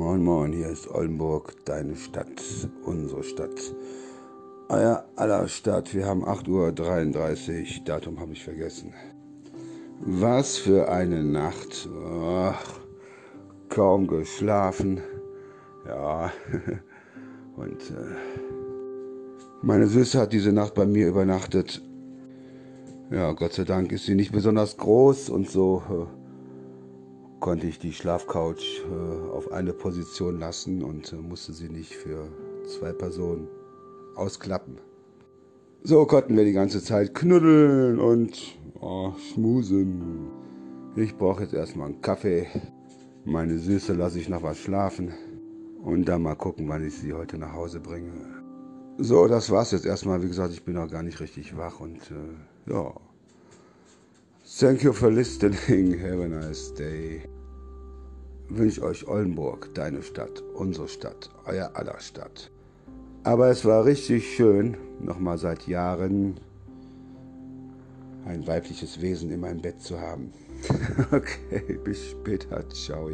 Moin Moin, hier ist Oldenburg, deine Stadt, unsere Stadt. Euer aller Stadt, wir haben 8.33 Uhr, Datum habe ich vergessen. Was für eine Nacht. Ach, kaum geschlafen. Ja, und äh, meine Süße hat diese Nacht bei mir übernachtet. Ja, Gott sei Dank ist sie nicht besonders groß und so äh, konnte ich die Schlafcouch äh, auf eine Position lassen und äh, musste sie nicht für zwei Personen ausklappen. So konnten wir die ganze Zeit knuddeln und oh, schmusen. Ich brauche jetzt erstmal einen Kaffee. Meine Süße lasse ich noch was schlafen. Und dann mal gucken, wann ich sie heute nach Hause bringe. So, das war's jetzt erstmal. Wie gesagt, ich bin noch gar nicht richtig wach und äh, ja. Thank you for listening. Have a nice day. Wünsche euch Oldenburg, deine Stadt, unsere Stadt, euer aller Stadt. Aber es war richtig schön, nochmal seit Jahren ein weibliches Wesen in meinem Bett zu haben. okay, bis später. Ciao.